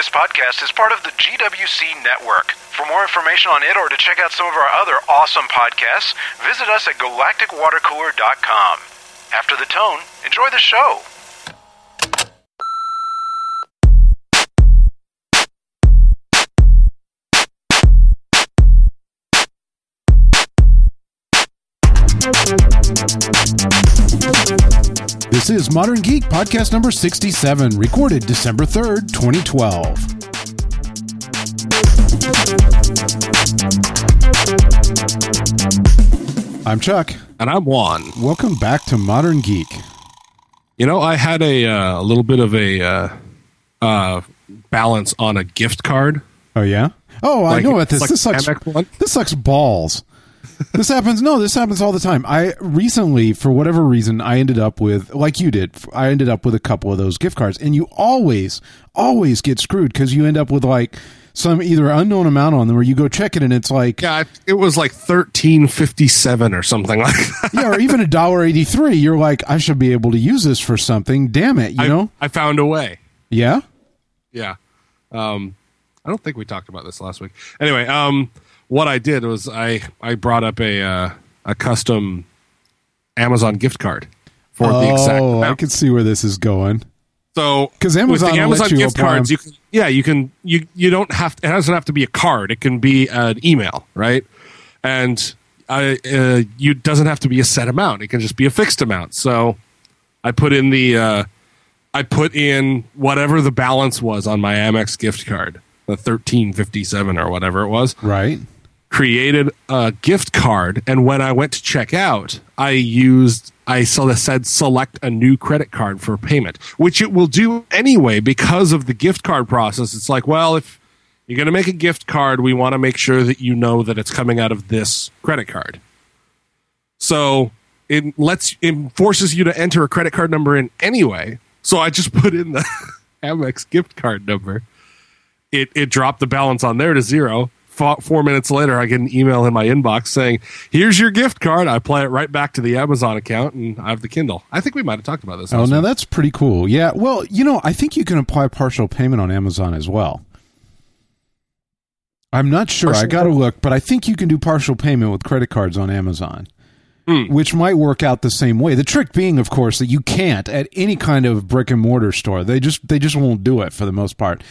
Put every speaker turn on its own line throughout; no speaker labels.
This podcast is part of the GWC network. For more information on it or to check out some of our other awesome podcasts, visit us at galacticwatercooler.com. After the tone, enjoy the show.
This is Modern Geek podcast number 67, recorded December 3rd, 2012. I'm Chuck.
And I'm Juan.
Welcome back to Modern Geek.
You know, I had a, uh, a little bit of a uh, uh, balance on a gift card.
Oh yeah. Oh, I know what this.
like
this sucks. This sucks balls. This happens. No, this happens all the time. I recently, for whatever reason, I ended up with, like you did, I ended up with a couple of those gift cards, and you always, always get screwed because you end up with like some either unknown amount on them, or you go check it and it's like,
Yeah, it was like thirteen fifty seven or something like that.
yeah, or even a dollar eighty three. You're like, I should be able to use this for something. Damn it, you
I,
know?
I found a way.
Yeah.
Yeah. Um, I don't think we talked about this last week. Anyway, um, what I did was I I brought up a uh, a custom Amazon gift card for the exact
Oh, I can see where this is going.
So because
Amazon
the Amazon gift cards, you can yeah you can you you don't have it doesn't have to be a card. It can be an email, right? And I uh, you doesn't have to be a set amount. It can just be a fixed amount. So I put in the uh, I put in whatever the balance was on my Amex gift card, the thirteen fifty seven or whatever it was
Right.
Created a gift card and when i went to check out i used i so said select a new credit card for payment which it will do anyway because of the gift card process. It's like well if you're going to make a gift card we want to make sure that you know that it's coming out of this credit card. So it lets it forces you to enter a credit card number in anyway. So i just put in the amex gift card number. It it dropped the balance on there to zero. Fo- Four minutes later, I get an email in my inbox saying, "Here's your gift card." I apply it right back to the Amazon account, and I have the Kindle. I think we might have talked about this.
Oh, now
week.
that's pretty cool. Yeah. Well, you know, I think you can apply partial payment on Amazon as well. I'm not sure. I got to look, but I think you can do partial payment with credit cards on Amazon,
Hmm.
which might work out the same way. The trick being, of course, that you can't at any kind of brick and mortar store. They just they just won't do it for the most part.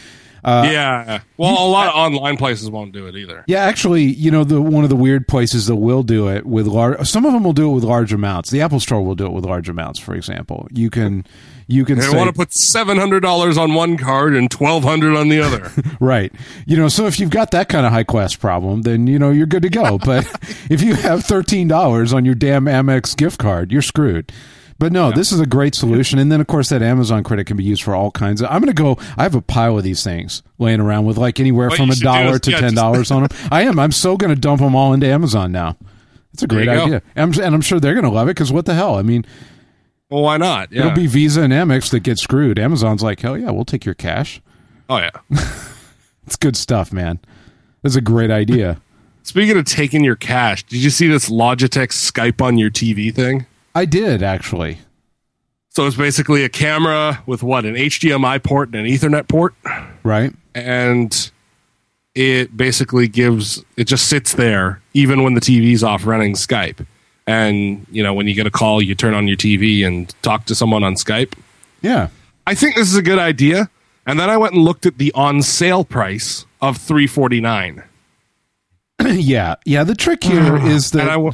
Uh,
yeah. Well, a lot of online places won't do it either.
Yeah, actually, you know, the one of the weird places that will do it with large. Some of them will do it with large amounts. The Apple Store will do it with large amounts. For example, you can you can
They
say,
want to put seven hundred dollars on one card and twelve hundred on the other.
right. You know, so if you've got that kind of high class problem, then you know you're good to go. But if you have thirteen dollars on your damn Amex gift card, you're screwed. But no, this is a great solution. And then, of course, that Amazon credit can be used for all kinds of. I'm going to go. I have a pile of these things laying around with like anywhere
What
from a dollar
is-
to
yeah,
ten dollars on them. I am. I'm so going to dump them all into Amazon now. It's a great idea, and I'm, and I'm sure they're going to love it because what the hell? I mean,
well, why not? Yeah.
it'll be Visa and Amex that get screwed. Amazon's like, hell yeah, we'll take your cash.
oh yeah.
It's good stuff, man. That's a great idea.
Speaking of taking your cash, did you see this Logitech Skype on your TV thing?
I did actually.
So it's basically a camera with what an HDMI port and an Ethernet port.
Right.
and it basically gives it just sits there even when the TV's off running Skype. And you know, when you get a call, you turn on your TV and talk to someone on Skype.
Yeah.
I think this is a good idea. And then I went and looked at the on sale price of 349.
yeah. Yeah. The trick here is that
And I w-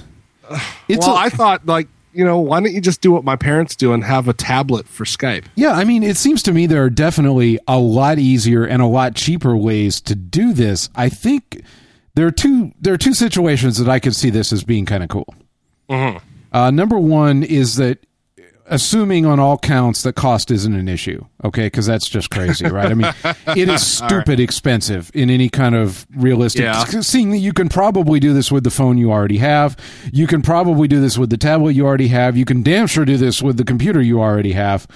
it's
well,
a-
I thought like, you know, why don't you just do what my parents do and have a tablet for Skype?
Yeah, I mean, it seems to me there are definitely a lot easier and a lot cheaper ways to do this. I think there are two there are two situations that I could see this as being kind of cool. Uh, number one is that assuming on all counts that cost isn't an issue, okay, because that's just crazy, right? I mean, it is stupid expensive in any kind of realistic.
Yeah.
Seeing that you can probably do this with the phone you already have, you can probably do this with the tablet you already have, you can damn sure do this with the computer you already have.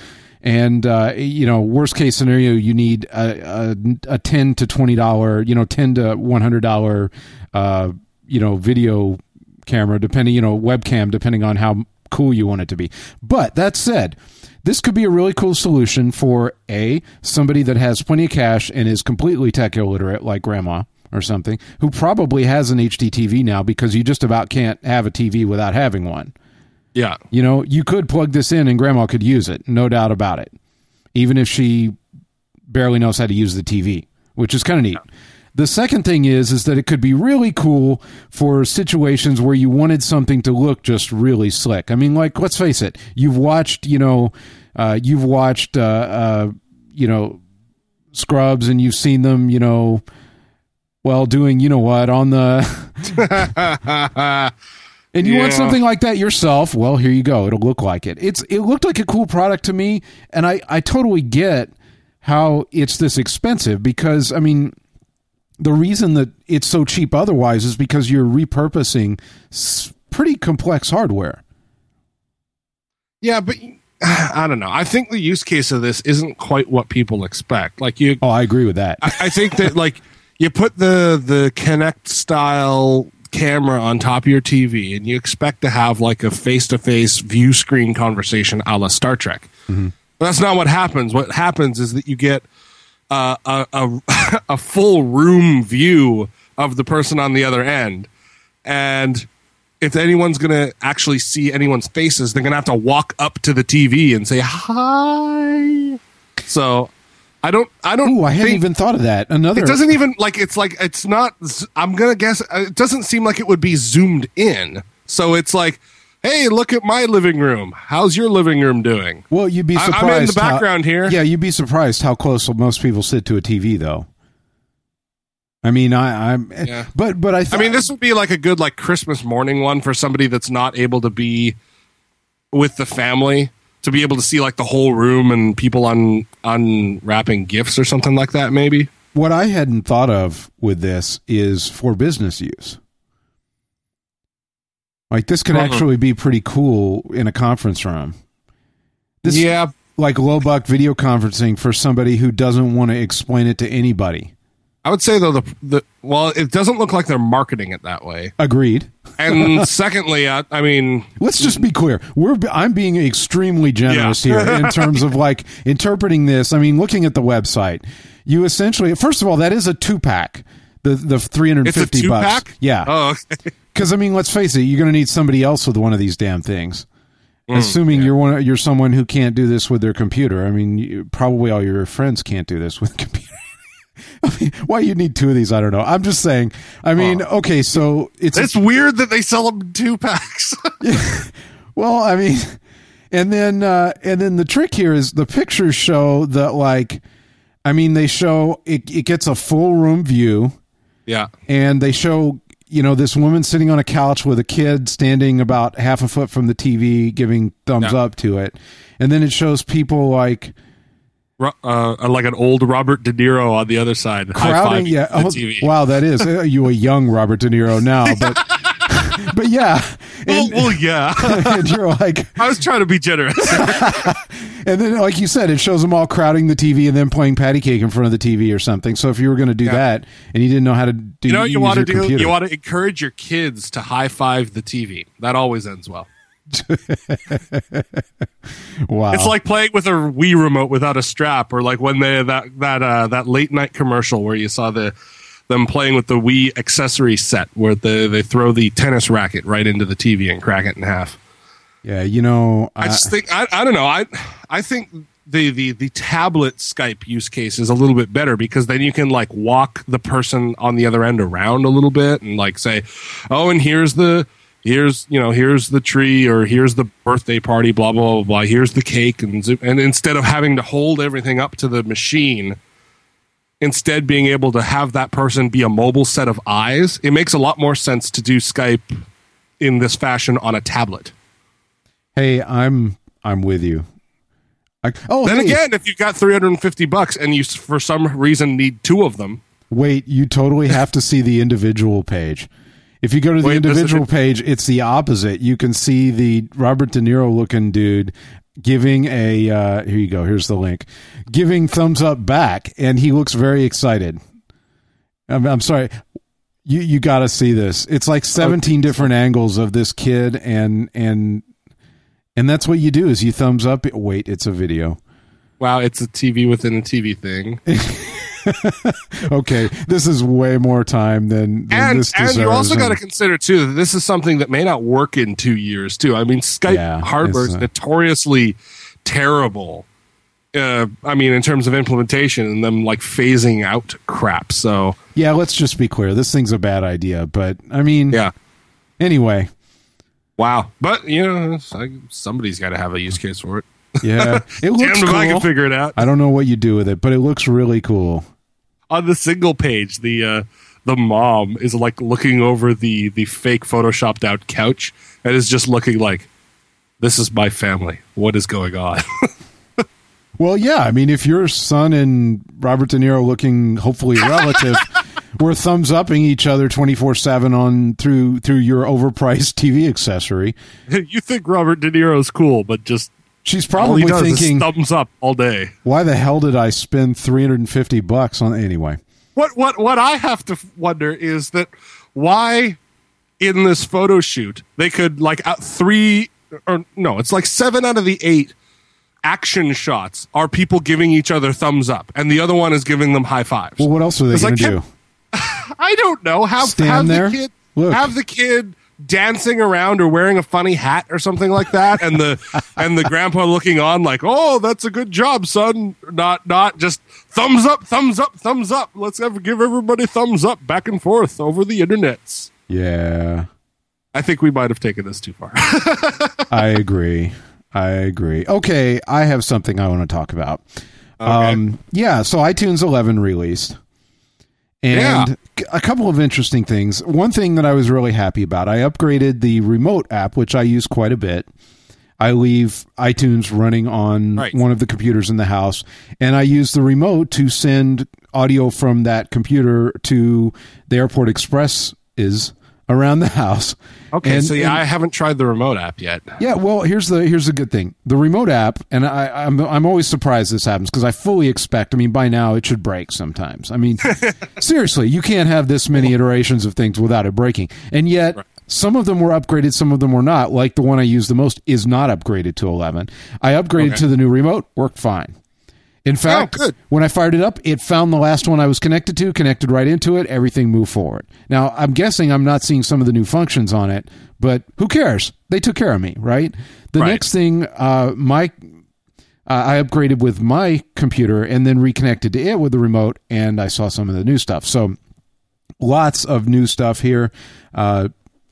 And uh, you know, worst case scenario, you need a, a, a ten to twenty dollar, you know, ten to one hundred dollar, uh, you know, video camera, depending, you know, webcam, depending on how cool you want it to be. But that said, this could be a really cool solution for a somebody that has plenty of cash and is completely tech illiterate, like grandma or something, who probably has an HD TV now because you just about can't have a TV without having one.
Yeah.
You know, you could plug this in and grandma could use it, no doubt about it, even if she barely knows how to use the TV, which is kind of neat. The second thing is is that it could be really cool for situations where you wanted something to look just really slick. I mean, like let's face it, you've watched, you know, uh, you've watched, uh, uh, you know, Scrubs, and you've seen them, you know, well, doing, you know what, on the. and you want something like that yourself well here you go it'll look like it it's it looked like a cool product to me and i i totally get how it's this expensive because i mean the reason that it's so cheap otherwise is because you're repurposing pretty complex hardware
Yeah, but I don't know. I think the use case of this isn't quite what people expect. Like you,
oh i agree with that
I, I think that like you put the the Kinect style camera on top of your TV, and you expect to have like a face to face view screen conversation a la Star Trek. Mm-hmm. But that's not what happens. What happens is that you get uh, a a, a full room view of the person on the other end, and if anyone's going to actually see anyone's faces, they're going to have to walk up to the TV and say hi. So I don't. I don't.
Ooh, i hadn't even thought of that another
it doesn't even like it's like it's not. I'm gonna guess uh, it doesn't seem like it would be zoomed in. So it's like, hey, look at my living room. How's your living room doing?
well you'd be
I- I'm in
surprised
the
how-
background here.
yeah you'd be surprised how close most people sit to a tv though i mean i i'm
Yeah.
but but i
I mean, this would be like a good like Christmas morning one for somebody that's not able to be with the family to be able to see like the whole room and people un unwrapping gifts or something like that. Maybe.
what I hadn't thought of with this is for business use. Like this could
Uh-huh.
actually be pretty cool in a conference room. This
yeah,
like low buck video conferencing for somebody who doesn't want to explain it to anybody.
I would say though the the well, it doesn't look like they're marketing it that way.
Agreed.
And secondly, I, I mean,
Let's just be clear. We're I'm being extremely generous
Yeah.
here in terms of like interpreting this. I mean, looking at the website, you essentially first of all that is a two pack. The the three hundred fifty bucks. Yeah.
Oh, okay.
Because I mean, let's face it, you're going to need somebody else with one of these damn things.
Mm,
Assuming you're one, you're someone who can't do this with their computer. I mean, you, probably all your friends can't do this with a computer. I mean, why you need two of these? I don't know. I'm just saying. I mean, okay, so it's
It's weird that they sell them two packs.
well, I mean, and then uh, and then the trick here is the pictures show that like, I mean, they show it, it gets a full room view,
yeah.
and they show you know this woman sitting on a couch with a kid standing about half a foot from the TV, giving thumbs up to it, and then it shows people like
Uh, like an old Robert De Niro on the other side.
crowding. Yeah,
the
oh,
TV.
wow, that is uh, you a young Robert De Niro now, but but yeah,
Well,
and,
well, yeah.
and you're like.
I was trying to be generous.
And then, like you said, it shows them all crowding the TV and then playing patty cake in front of the TV or something. So if you were going to do
Yeah.
that and you didn't know how to do,
you know what you want to do?
computer-
You want to encourage your kids to high five the TV. That always ends well.
wow,
It's like playing with a Wii remote without a strap, or like when they that that uh, that late night commercial where you saw the them playing with the Wii accessory set, where the, they throw the tennis racket right into the TV and crack it in half.
yeah, you know,
I
I,
just think I, I don't know. I I think the, the the tablet Skype use case is a little bit better because then you can like walk the person on the other end around a little bit and like say, oh, and here's the here's you know here's the tree or here's the birthday party, blah blah blah blah. Here's the cake and and instead of having to hold everything up to the machine. Instead, being able to have that person be a mobile set of eyes, it makes a lot more sense to do Skype in this fashion on a tablet.
hey, I'm I'm with you. I, oh,
Then
hey,
again, if you've got 350 bucks and you for some reason need two of them,
wait, you totally have to see the individual page. If you go to the
Wait, does it-
individual page, it's the opposite. You can see the Robert De Niro looking dude giving a uh, here you go. Here's the link, giving thumbs up back, and he looks very excited. I'm, I'm sorry, you you got to see this. It's like 17 different angles of this kid, and and And that's what you do is you thumbs up. Wait, it's a video.
Wow, it's a TV within a TV thing.
okay, this is way more time than, than
and
this
and you also got to consider too that this is something that may not work in two years too. I mean, Skype
Yeah,
hardware is
uh,
notoriously terrible. Uh, I mean, in terms of implementation and them like phasing out crap. So
Yeah, let's just be clear. This thing's a bad idea, but I mean,
yeah,
anyway,
wow. But you know, somebody's got to have a use case for it.
Yeah, it
Damn
looks
if I can figure it out.
I don't know what you do with it, but it looks really cool.
on the single page the uh the mom is like looking over the the fake photoshopped out couch and is just looking like this is my family. What is going on?
Well, yeah, I mean, if your son and Robert De Niro looking hopefully relative were thumbs upping each other twenty four seven on through through your overpriced TV accessory,
you think robert de niro's cool but just
she's probably thinking,
thumbs up all day
"Why the hell did I spend three hundred and fifty bucks on anyway?"
what what what i have to wonder is that why in this photo shoot they could like out three or no it's like seven out of the eight action shots are people giving each other thumbs up and the other one is giving them high fives
Well, what else are they going
like,
to do?
I don't know. Have
Stand
have
there?
the kid
Look.
have the kid dancing around or wearing a funny hat or something like that, and the and the grandpa looking on like, oh, that's a good job, son. Not not just thumbs up, thumbs up, thumbs up. Let's ever give everybody thumbs up back and forth over the internets.
Yeah,
I think we might have taken this too far.
I agree. I agree. Okay, I have something I want to talk about. Um, yeah, so iTunes 11 released. And
Yeah.
a couple of interesting things. One thing that I was really happy about, I upgraded the remote app, which I use quite a bit. I leave iTunes running on
Right.
one of the computers in the house, and I use the remote to send audio from that computer to the Airport Express is around the house.
Okay,
And-
so yeah,
and-
I haven't tried the remote app yet.
yeah, well, here's the here's the good thing. The remote app, and I, I'm I'm always surprised this happens because I fully expect. I mean, by now it should break sometimes. I mean, seriously, you can't have this many iterations of things without it breaking. And yet, some of them were upgraded, some of them were not. Like the one I use the most is not upgraded to 11. I upgraded
Okay.
to the new remote, worked fine. In fact,
good.
when I fired it up, it found the last one I was connected to, connected right into it. Everything moved forward. Now, I'm guessing I'm not seeing some of the new functions on it, but who cares? They took care of me, right? The
Right.
next thing, uh, my uh, I upgraded with my computer and then reconnected to it with the remote, and I saw some of the new stuff. So, lots of new stuff here. Uh,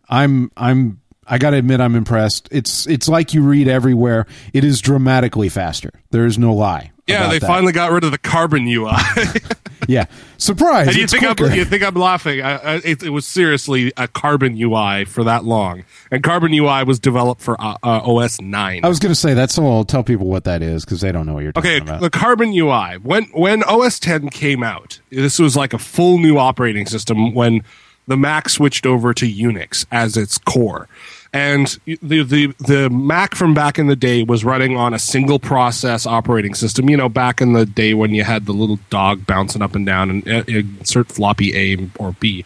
I'm I'm I got to admit I'm impressed. It's it's like you read everywhere. It is dramatically faster. There is no lie.
Yeah, they
that.
finally got rid of the carbon UI.
Yeah, surprise!
And you think
quicker.
I'm you think I'm laughing? I, I, it, it was seriously a Carbon UI for that long, and Carbon UI was developed for uh, uh, OS nine.
I was going to say that's all. I'll tell people what that is because they don't know what you're talking about.
Okay,
about.
the Carbon UI. When when OS 10 came out, this was like a full new operating system when the Mac switched over to Unix as its core. And the the the Mac from back in the day was running on a single process operating system. You know, back in the day when you had the little dog bouncing up and down and uh, insert floppy A or B,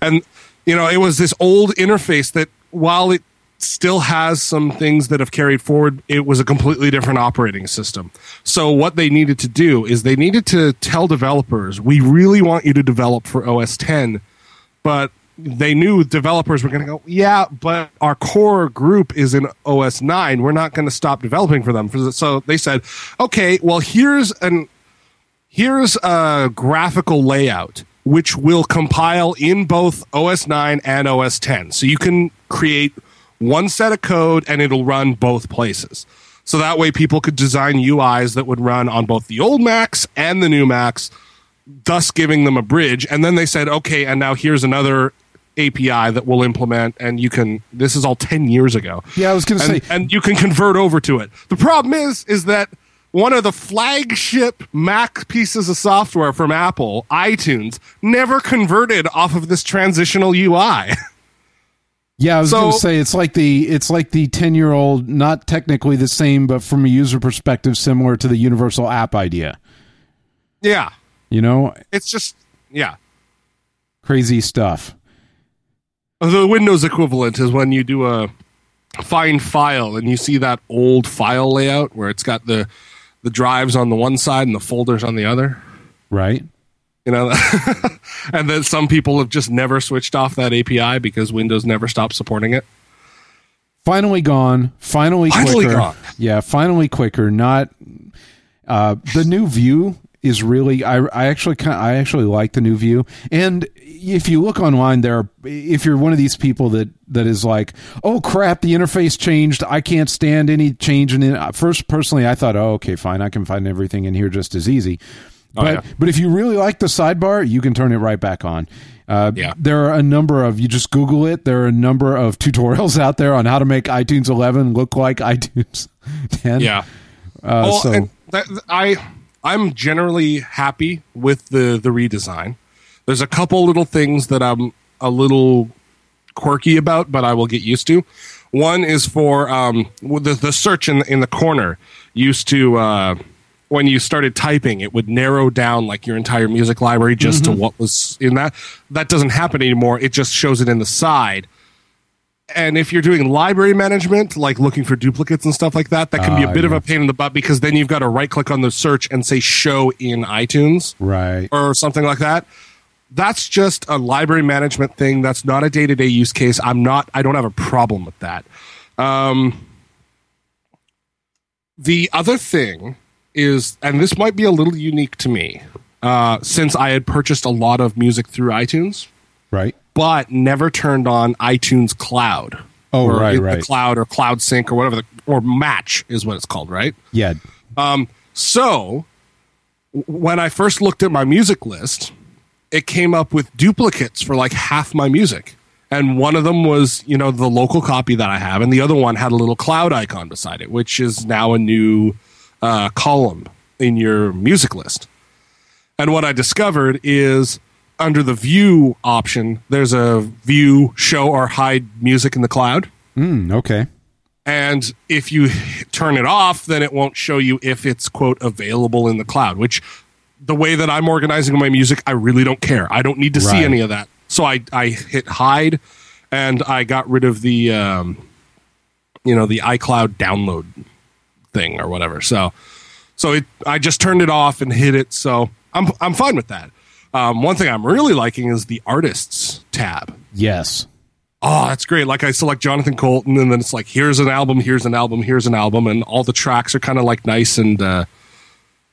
and you know it was this old interface that while it still has some things that have carried forward. It was a completely different operating system. So what they needed to do is they needed to tell developers, we really want you to develop for OS 10, but they knew developers were going to go, yeah, but our core group is in OS 9. We're not going to stop developing for them. So they said, okay, well, here's an here's a graphical layout which will compile in both OS 9 and OS 10. So you can create one set of code and it'll run both places. So that way people could design UIs that would run on both the old Macs and the new Macs, thus giving them a bridge. And then they said, okay, and now here's another API that we'll implement and you can this is all 10 years ago.
Yeah, I was gonna say-
and you can convert over to it. The problem is is that one of the flagship Mac pieces of software from Apple, iTunes, never converted off of this transitional UI.
yeah, I was
so-
going to say it's like the it's like the ten year old, not technically the same, but from a user perspective, similar to the universal app idea.
yeah.
You know,
It's just yeah.
crazy stuff.
The Windows equivalent is when you do a find file and you see that old file layout where it's got the the drives on the one side and the folders on the other.
Right.
You know, and then some people have just never switched off that API because Windows never stopped supporting it.
Finally gone. Finally,
Finally
quicker.
gone.
Yeah, finally quicker. Not uh, the new view is really. I, I actually kind. I actually like the new view. And if you look online, there. Are, if you're one of these people that that is like, oh crap, the interface changed. I can't stand any change in it. First, personally, I thought, oh okay, fine, I can find everything in here just as easy. But
yeah.
but if you really like the sidebar, you can turn it right back on. Uh,
Yeah.
There are a number of you just Google it. There are a number of tutorials out there on how to make iTunes 11 look like iTunes 10.
Yeah.
Uh,
well,
so
and that, I I'm generally happy with the the redesign. There's a couple little things that I'm a little quirky about, but I will get used to. One is for um, the the search in in the corner used to. Uh, when you started typing, it would narrow down like your entire music library just to what was in that. That doesn't happen anymore. It just shows it in the side. And if you're doing library management, like looking for duplicates and stuff like that, that can be a
Ah,
bit of a pain in the butt because then you've got to right click on the search and say show in iTunes
right.
or something like that. That's just a library management thing. That's not a day to day use case. I'm not, I don't have a problem with that. Um, the other thing is, and this might be a little unique to me, uh, since I had purchased a lot of music through iTunes,
Right.
But never turned on iTunes Cloud.
Oh,
or
right,
the
right.
Cloud or Cloud Sync or whatever, the, or Match is what it's called, right?
Yeah.
Um, So when I first looked at my music list, it came up with duplicates for like half my music. And one of them was, you know, the local copy that I have, and the other one had a little cloud icon beside it, which is now a new uh, column in your music list. And what I discovered is under the view option, there's a view, show, or hide music in the cloud.
Mm, okay.
And if you turn it off, then it won't show you if it's, quote, available in the cloud, which the way that I'm organizing my music, I really don't care. I don't need to see any of that. So I, I hit hide and I got rid of the, um, you know, the iCloud download thing or whatever. So, so it, I just turned it off and hit it. So I'm, I'm fine with that. Um, one thing I'm really liking is the artists tab
Yes.
oh, that's great. Like I select Jonathan Coulton, and then it's like, here's an album, here's an album, here's an album, and all the tracks are kind of like nice and uh,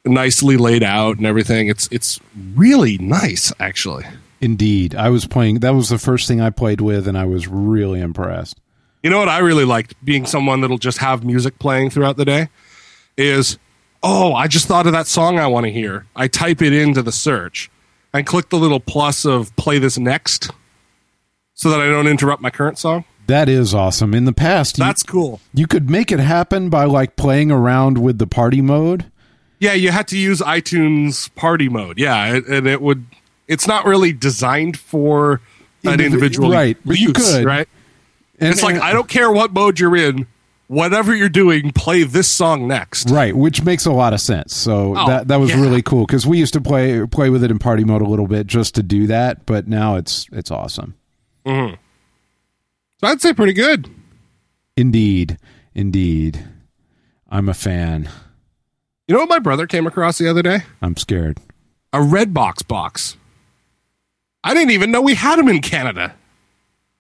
nicely laid out and everything. It's it's really nice, actually.
Indeed. I was playing. That was the first thing I played with, and I was really impressed.
You know what I really liked being someone that'll just have music playing throughout the day is, oh, I just thought of that song I want to hear. I type it into the search and click the little plus of play this next, so that I don't interrupt my current song.
That is awesome. In the past, you,
That's cool.
you could make it happen by like playing around with the party mode.
Yeah, you had to use iTunes Party Mode. Yeah, and- and it would. It's not really designed for an individual,
right, but you could.
right?
And,
It's like I don't care what mode you're in. Whatever you're doing, play this song next.
Right, which makes a lot of sense. So
Oh,
that that was
yeah.
really cool because we used to play play with it in party mode a little bit just to do that, but now it's it's awesome. Mm-hmm.
So I'd say pretty good.
Indeed, indeed, I'm a fan.
You know what my brother came across the other day?
I'm scared.
A red box box. I didn't even know we had them in Canada.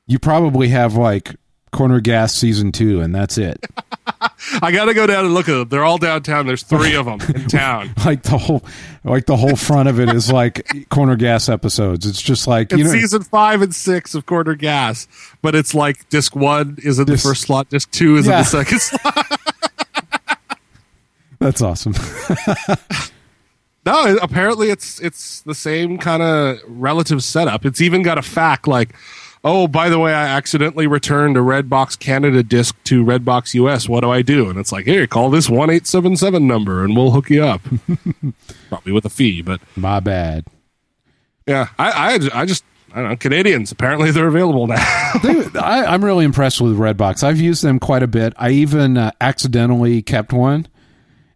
You probably have like Corner Gas season two, and that's it.
I got to go down and look at them. They're all downtown. There's three of them in town.
like the whole like the whole front of it is like Corner Gas episodes. It's just like you
It's
know.
season five and six of corner Gas, but it's like disc one is in
Disc-
the first slot, disc two is
Yeah.
in the second slot.
That's awesome.
No, apparently it's it's the same kind of relative setup. It's even got a fact like, oh, by the way, I accidentally returned a Redbox Canada disc to Redbox US. What do I do? And it's like, here, call this one eight seven seven number, and we'll hook you up. Probably with a fee, but
My bad.
yeah, I I, I just I don't know Canadians. Apparently they're available now.
They, I, I'm really impressed with Redbox. I've used them quite a bit. I even uh, accidentally kept one,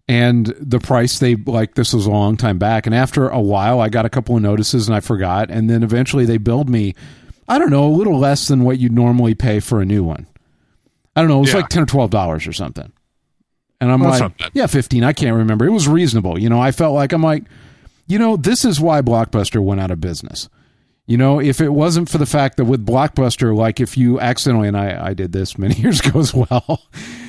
and the price they like this was a long time back. And after a while, I got a couple of notices and I forgot. And then eventually they billed me, I don't know, a little less than what you'd normally pay for a new one. I don't know. It was
Yeah.
like ten or twelve dollars or something. And I'm
That's
like, yeah, fifteen. I can't remember. It was reasonable. You know, I felt like I'm like, you know, this is why Blockbuster went out of business. You know, if it wasn't for the fact that with Blockbuster, like if you accidentally, and I, I did this many years ago as well,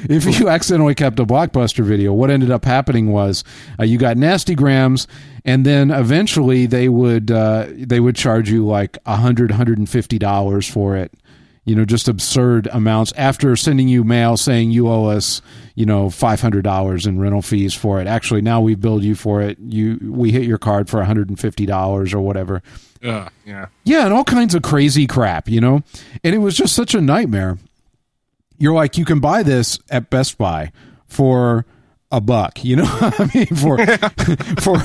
if you accidentally kept a Blockbuster video, what ended up happening was uh, you got nasty grams, and then eventually they would uh, they would charge you like a hundred, hundred and fifty dollars for it. You know, just absurd amounts after sending you mail saying you owe us, you know, five hundred dollars in rental fees for it. Actually, now we billed you for it. You we hit your card for hundred and fifty dollars or whatever.
Uh, yeah.
Yeah, and all kinds of crazy crap, you know? And it was just such a nightmare. You're like, you can buy this at Best Buy for a buck, you know? I mean, for, for,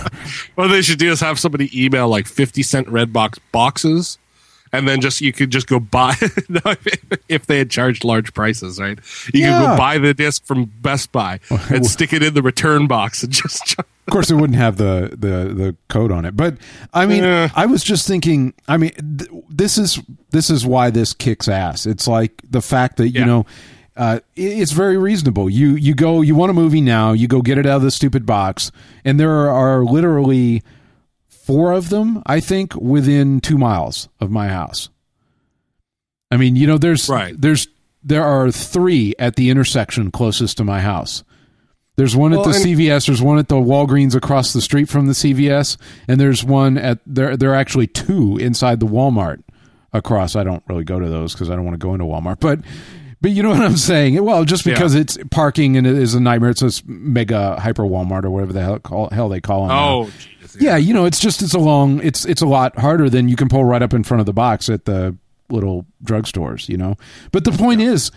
What they should do is have somebody email like fifty cent Redbox boxes, and then just you could just go buy. if, they had charged large prices, right? You could go buy the disc from Best Buy and stick it in the return box and just.
of course, it wouldn't have the, the, the code on it. But I mean,
Yeah.
I was just thinking, I mean, th- this is, this is why this kicks ass. It's like the fact that, you
Yeah.
know, uh, it's very reasonable. You you go, you want a movie now, you go get it out of the stupid box, and there are literally four of them, I think, within two miles of my house. I mean, you know, there's
Right.
there's there are three at the intersection closest to my house. There's one at
Well,
the
and-
CVS. There's one at the Walgreens across the street from the CVS, and there's one at there. There are actually two inside the Walmart across. I don't really go to those because I don't want to go into Walmart, but but you know what I'm saying. Well, just because it's parking and it is a nightmare. It's this mega hyper Walmart or whatever the hell, call, hell they call them. now.
Oh,
yeah, you know, it's just it's a long. It's it's a lot harder than you can pull right up in front of the box at the little drugstores. You know, but the point is.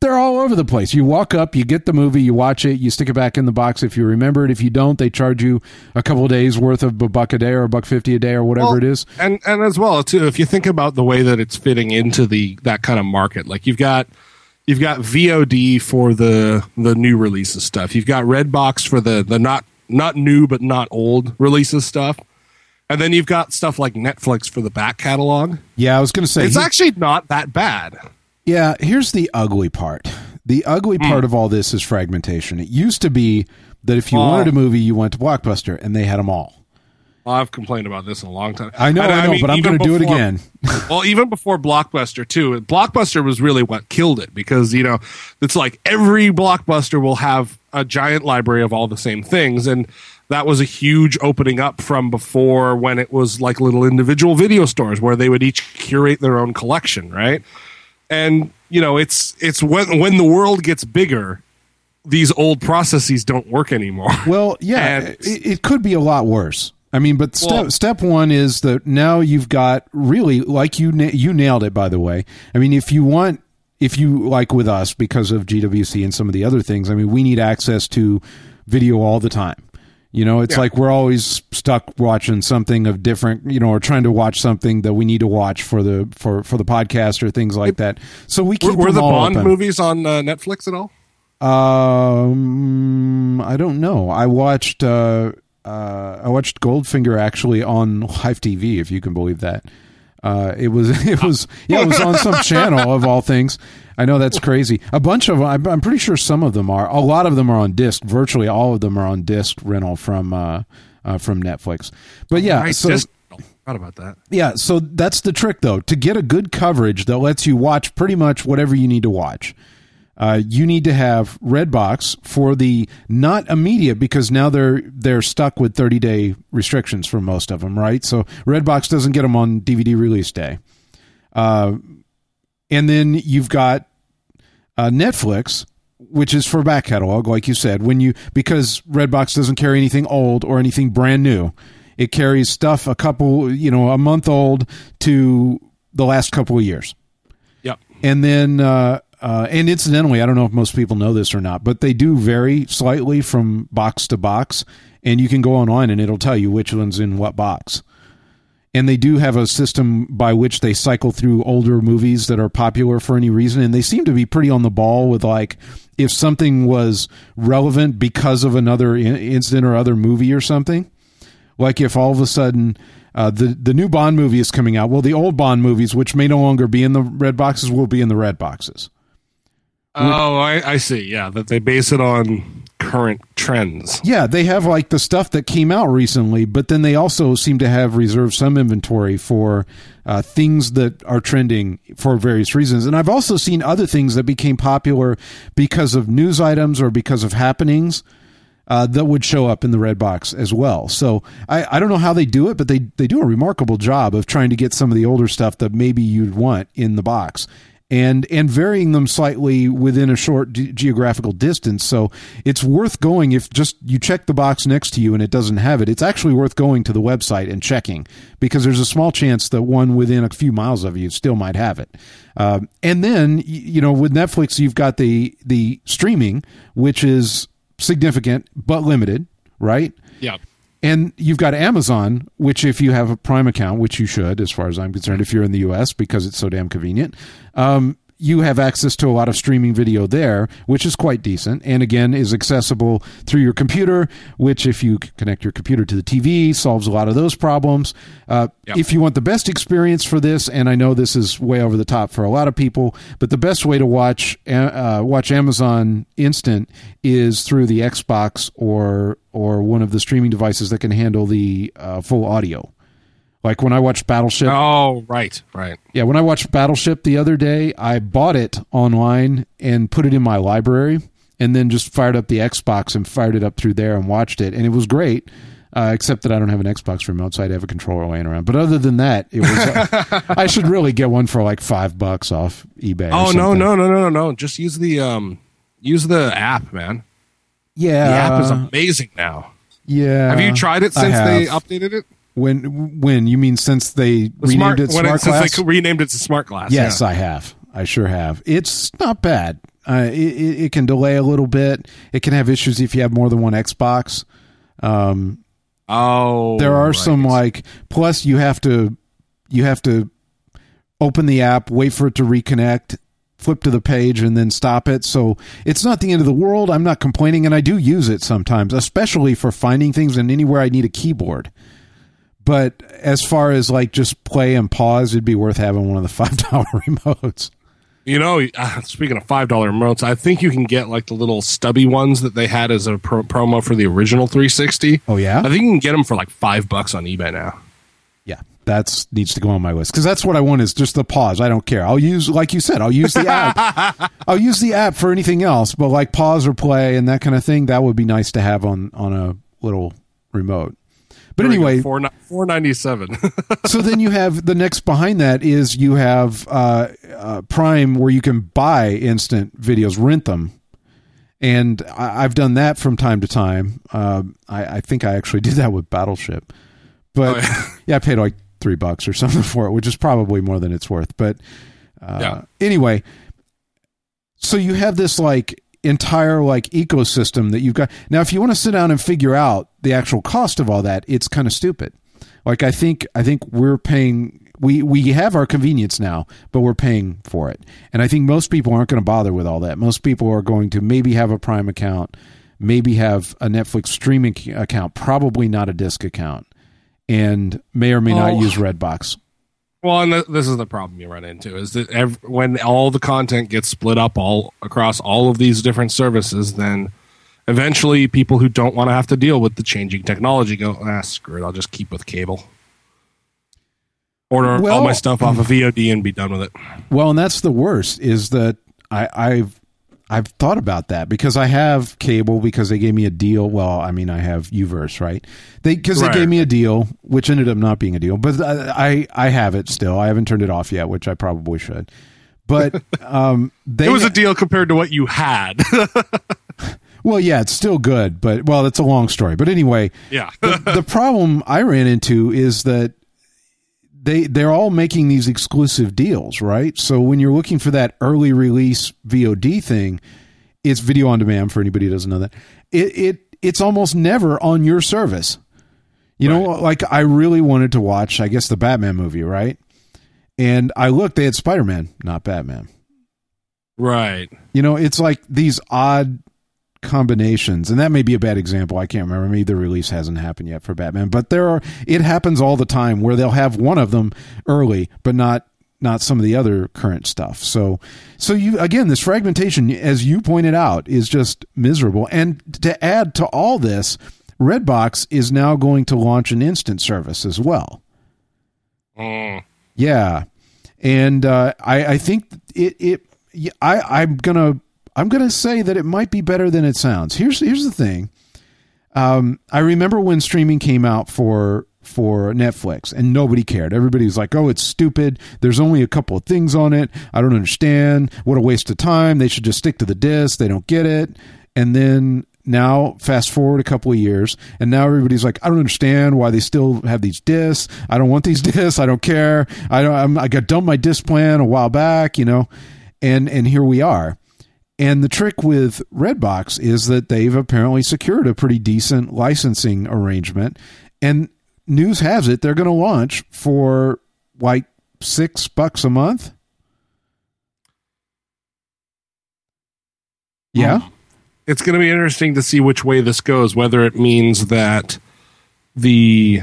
They're all over the place. You walk up, you get the movie, you watch it, you stick it back in the box if you remember it. If you don't, they charge you a couple of days worth of a buck a day or a buck fifty a day or whatever
Well,
it is.
and and as well too if you think about the way that it's fitting into the that kind of market like you've got you've got VOD for the the new releases stuff you've got Redbox for the the not not new but not old releases stuff and then you've got stuff like Netflix for the back catalog
Yeah, I was going to say
it's
he-
actually not that bad
Yeah, here's the ugly part. The ugly
Hmm.
part of all this is fragmentation. It used to be that if you
Oh.
wanted a movie, you went to Blockbuster and they had them all.
Well, I've complained about this in a long time
I know,
And
I know, but I'm going to do it again.
well, even before Blockbuster too, Blockbuster was really what killed it because you know it's like every Blockbuster will have a giant library of all the same things, and that was a huge opening up from before when it was like little individual video stores where they would each curate their own collection, right? And you know, it's it's when when the world gets bigger, these old processes don't work anymore.
Well, yeah, it, it could be a lot worse. I mean, but step
Well-
step one is that now you've got really like you you nailed it. By the way, I mean if you want if you like with us because of GWC and some of the other things, I mean we need access to video all the time. You know, it's
Yeah.
like we're always stuck watching something of different, you know, or trying to watch something that we need to watch for the for for the podcast or things like that. So we keep
were, were the Bond
open.
movies on uh, Netflix at all?
Um, I don't know. I watched uh, uh, I watched Goldfinger actually on Live TV, if you can believe that. Uh, it was it was yeah, it was on some channel of all things. I know that's crazy. A bunch of I'm, I'm pretty sure some of them are. A lot of them are on disc. Virtually all of them are on disc rental from uh, uh, from Netflix. But yeah,
Right,
so
just- oh, forgot about that.
yeah, so that's the trick, though. To get a good coverage that lets you watch pretty much whatever you need to watch, uh, you need to have Redbox for the not immediate because now they're they're stuck with 30 day restrictions for most of them, right? So Redbox doesn't get them on DVD release day. Uh, and then you've got uh, Netflix, which is for back catalog, like you said, when you because Redbox doesn't carry anything old or anything brand new. It carries stuff a couple, you know, a month old to the last couple of years.
Yep.
And then, uh, uh, and incidentally, I don't know if most people know this or not, but they do vary slightly from box to box. And you can go online and it'll tell you which one's in what box. And they do have a system by which they cycle through older movies that are popular for any reason. And they seem to be pretty on the ball with like, if something was relevant because of another in- incident or other movie or something, like if all of a sudden uh, the the new Bond movie is coming out, well, the old Bond movies, which may no longer be in the red boxes, will be in the red boxes.
Oh, I, I see. Yeah, that they base it on current trends.
Yeah, they have like the stuff that came out recently, but then they also seem to have reserved some inventory for uh, things that are trending for various reasons. And I've also seen other things that became popular because of news items or because of happenings. Uh, that would show up in the red box as well. So I, I don't know how they do it, but they, they do a remarkable job of trying to get some of the older stuff that maybe you'd want in the box and and varying them slightly within a short ge- geographical distance. So it's worth going if just you check the box next to you and it doesn't have it. It's actually worth going to the website and checking because there's a small chance that one within a few miles of you still might have it. Um, and then you know with Netflix you've got the the streaming, which is significant but limited, right?
Yeah.
And you've got Amazon, which, if you have a Prime account, which you should, as far as I'm concerned, if you're in the US, because it's so damn convenient, um, you have access to a lot of streaming video there, which is quite decent. And again, is accessible through your computer, which, if you connect your computer to the TV, solves a lot of those problems. Uh,
Yep.
If you want the best experience for this, and I know this is way over the top for a lot of people, but the best way to watch uh, watch Amazon Instant is through the Xbox or or one of the streaming devices that can handle the uh, full audio. Like when I watched Battleship,
Oh, right, right.
yeah, when I watched Battleship the other day, I bought it online and put it in my library, and then just fired up the Xbox and fired it up through there and watched it, and it was great. Uh, except that I don't have an Xbox remote, so I'd have a controller laying around. But other than that, it was. Uh, I should really get one for like five bucks off eBay.
Oh no, no, no, no, no, no. Just use the um, use the app, man.
Yeah,
The app is amazing now.
yeah.
Have you tried it since they updated it?
When when you mean since they
The
renamed
smart,
it Smart
it, since
Glass?
they renamed it to Smart Glass.
Yes,
yeah.
I have. I sure have. It's not bad. Uh, it, it it can delay a little bit. It can have issues if you have more than one Xbox. Um,
Oh,
there are
right.
some like plus you have to you have to open the app, wait for it to reconnect, flip to the page, and then stop it. So it's not the end of the world. I'm not complaining, and I do use it sometimes, especially for finding things and anywhere I need a keyboard. But as far as like just play and pause, it'd be worth having one of the five dollar remotes.
You know, uh, speaking of five dollar remotes, I think you can get like the little stubby ones that they had as a pro- promo for the original 360.
Oh yeah,
I think you can get them for like five bucks on eBay now.
Yeah, that's needs to go on my list because that's what I want is just the pause. I don't care. I'll use, like you said, I'll use the app. I'll use the app for anything else, but like pause or play and that kind of thing, that would be nice to have on on a little remote. But
There
anyway,
four four ninety seven.
so then you have the next behind that is you have uh, uh, Prime where you can buy instant videos, rent them. And I, I've done that from time to time. Um I, I think I actually did that with Battleship, but
Oh, yeah.
yeah. I paid like three bucks or something for it, which is probably more than it's worth. But uh,
Yeah.
anyway, so you have this like entire like ecosystem that you've got. Now if you want to sit down and figure out the actual cost of all that it's kind of stupid. Like i think i think we're paying we we have our convenience now but we're paying for it. And i think most people aren't going to bother with all that. Most people are going to maybe have a prime account maybe have a netflix streaming account probably not a disc account and may or may not
Oh.
use redbox
well, and th- this is the problem you run into is that ev- when all the content gets split up all across all of these different services, then eventually people who don't want to have to deal with the changing technology go, ah, screw it, I'll just keep with cable. Order
Well-
all my stuff off of VOD and be done with it.
Well, and that's the worst is that I, I've I've thought about that because I have cable because they gave me a deal. Well, I mean, I have Uverse, right? They because
Right.
they gave me a deal, which ended up not being a deal, but I I, have it still. I haven't turned it off yet, which I probably should. But um, they
It was a deal compared to what you had.
well, yeah, it's still good, but well, it's a long story. But anyway,
yeah.
the, the problem I ran into is that they they're all making these exclusive deals, right? So when you're looking for that early release VOD thing, it's video on demand for anybody who doesn't know that. It it it's almost never on your service. You know, like I really wanted to watch, I guess the Batman movie, right? And I looked, they had Spider Man, not Batman.
right.
You know, it's like these odd combinations, and that may be a bad example. I can't remember. Maybe the release hasn't happened yet for Batman, but there are. It happens all the time where they'll have one of them early, but not not some of the other current stuff. So so you again this fragmentation as you pointed out is just miserable. And to add to all this, Redbox is now going to launch an instant service as well.
Mm.
Yeah, and uh, I, I think it. It. I. I'm gonna. I'm gonna say that it might be better than it sounds. Here's. Here's the thing. Um, I remember when streaming came out for for Netflix and nobody cared. Everybody was like, "Oh, it's stupid. There's only a couple of things on it. I don't understand. What a waste of time. They should just stick to the disc. They don't get it." And then now fast forward a couple of years and now everybody's like i don't understand why they still have these discs i don't want these discs i don't care i don't I'm, i got done my disc plan a while back you know and and here we are and the trick with redbox is that they've apparently secured a pretty decent licensing arrangement. And news has it they're going to launch for like six bucks a month? Yeah.
Hmm it's going to be interesting to see which way this goes. Whether it means that the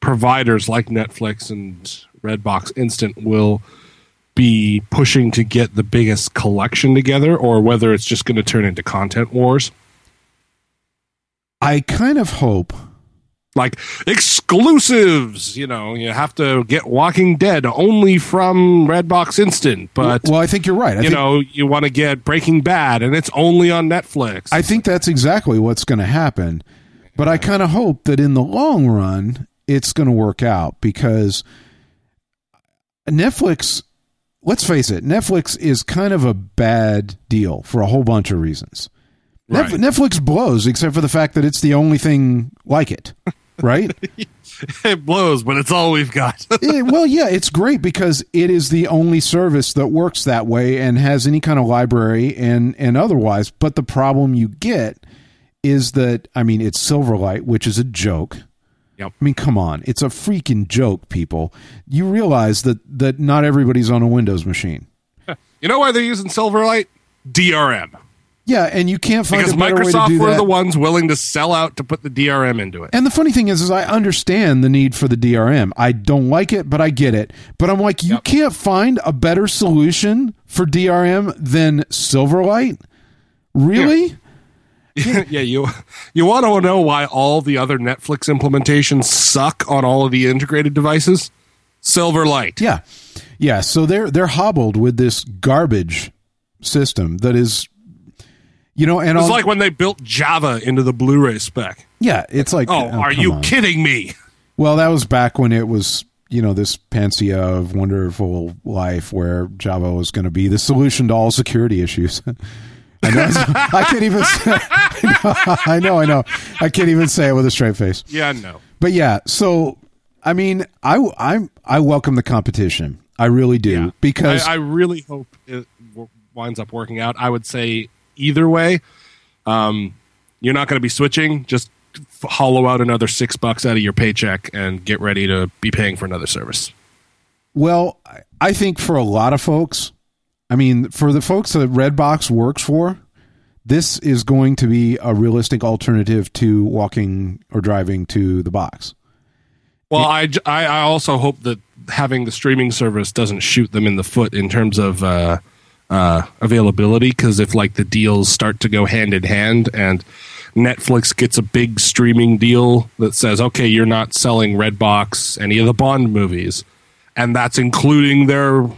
providers like Netflix and Redbox Instant will be pushing to get the biggest collection together, or whether it's just going to turn into content wars.
I kind of hope
like exclusives. You know, you have to get Walking Dead only from Redbox Instant, but
well, I think you're right. I
you
think,
know, you want to get Breaking Bad, and it's only on Netflix.
I think that's exactly what's going to happen. But I kind of hope that in the long run, it's going to work out because Netflix. Let's face it, Netflix is kind of a bad deal for a whole bunch of reasons.
Right.
Netflix blows, except for the fact that it's the only thing like it, right?
it blows, but it's all we've got.
Eh, well, yeah, it's great because it is the only service that works that way and has any kind of library and and otherwise. But the problem you get is that I mean, it's Silverlight, which is a joke.
Yep.
I mean, come on, it's a freaking joke, people. You realize that that not everybody's on a Windows machine.
you know why they're using Silverlight? DRM.
Yeah, and you can't find
Because
a better way to
Microsoft were the ones willing to sell out to put the DRM into it.
And the funny thing is, is I understand the need for the DRM. I don't like it, but I get it. But I'm like, you
Yep.
can't find a better solution for DRM than Silverlight. Really?
yeah, you you want to know why all the other Netflix implementations suck on all of the integrated devices? Silverlight.
Yeah, yeah. So they're they're hobbled with this garbage system that is, you know, and
It's
all,
like when they built Java into the Blu-ray spec.
yeah, it's like,
Oh, oh
are
you
on.
kidding me?
Well, that was back when it was, you know, this panacea of wonderful life where Java was going to be the solution to all security issues. I know. I can't even. Say, I know. I know. I can't even say it with a straight face.
Yeah, no.
But yeah. So, I mean, I I'm I welcome the competition. I really do
Yeah.
because
I, I really hope it w- winds up working out. I would say either way, um, you're not going to be switching. Just hollow out another six bucks out of your paycheck and get ready to be paying for another service.
Well, I- I think for a lot of folks, I mean, for the folks that Redbox works for, this is going to be a realistic alternative to walking or driving to the box.
Well, I, I also hope that having the streaming service doesn't shoot them in the foot in terms of uh, uh, availability. Because if like the deals start to go hand in hand and Netflix gets a big streaming deal that says, okay, you're not selling Redbox any of the Bond movies, and that's including their